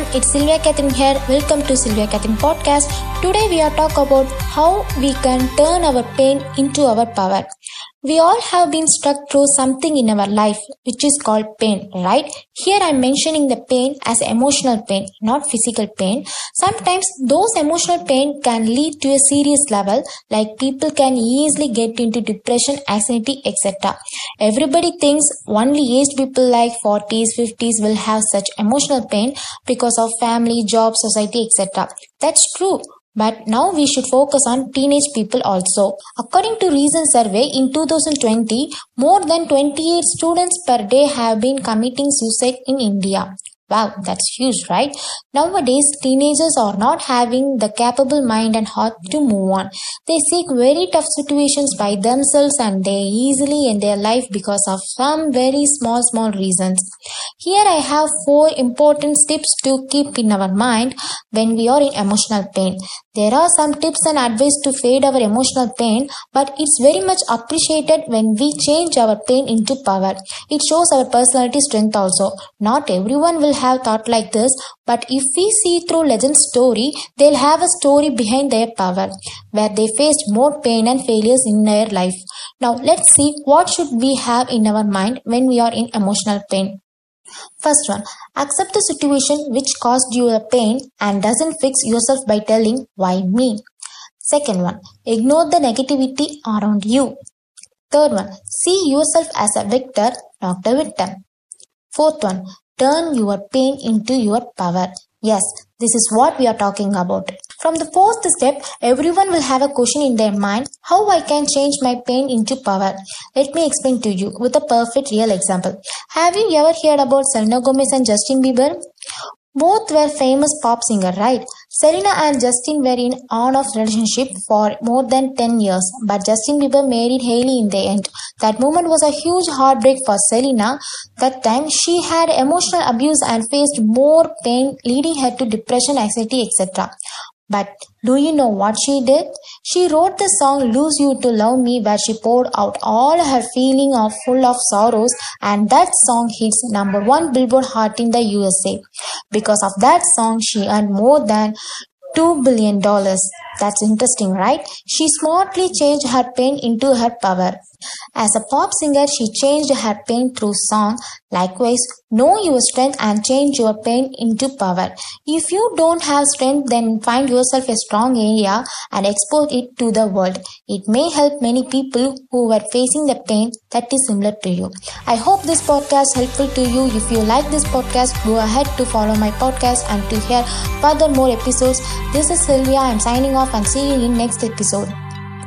everyone, it's Sylvia Catherine here. Welcome to Sylvia Catherine podcast. Today we are talk about how we can turn our pain into our power. We all have been struck through something in our life which is called pain, right? Here I'm mentioning the pain as emotional pain, not physical pain. Sometimes those emotional pain can lead to a serious level, like people can easily get into depression, anxiety, etc. Everybody thinks only aged people like 40s, 50s will have such emotional pain because of family, job, society, etc. That's true. But now we should focus on teenage people also. According to recent survey in 2020, more than 28 students per day have been committing suicide in India. Wow, that's huge, right? Nowadays, teenagers are not having the capable mind and heart to move on. They seek very tough situations by themselves and they easily end their life because of some very small, small reasons. Here I have four important tips to keep in our mind when we are in emotional pain. There are some tips and advice to fade our emotional pain, but it's very much appreciated when we change our pain into power. It shows our personality strength also. Not everyone will have thought like this, but if we see through legend's story, they'll have a story behind their power, where they faced more pain and failures in their life. Now let's see what should we have in our mind when we are in emotional pain. First one, accept the situation which caused you a pain and doesn't fix yourself by telling why me. Second one, ignore the negativity around you. Third one, see yourself as a victor, not a victim. Fourth one, turn your pain into your power. Yes, this is what we are talking about. From the fourth step, everyone will have a question in their mind how I can change my pain into power. Let me explain to you with a perfect real example. Have you ever heard about Selena Gomez and Justin Bieber? Both were famous pop singer, right? Selena and Justin were in on-off relationship for more than 10 years, but Justin Bieber married Hailey in the end. That moment was a huge heartbreak for Selena. That time she had emotional abuse and faced more pain, leading her to depression, anxiety, etc. But do you know what she did? She wrote the song Lose You to Love Me where she poured out all her feeling of full of sorrows and that song hits number one Billboard Hot in the USA. Because of that song she earned more than $2 billion. That's interesting, right? She smartly changed her pain into her power. As a pop singer, she changed her pain through song. Likewise, know your strength and change your pain into power. If you don't have strength, then find yourself a strong area and expose it to the world. It may help many people who were facing the pain that is similar to you. I hope this podcast helpful to you. If you like this podcast, go ahead to follow my podcast and to hear further more episodes. This is Sylvia. I'm signing off and see you in next episode.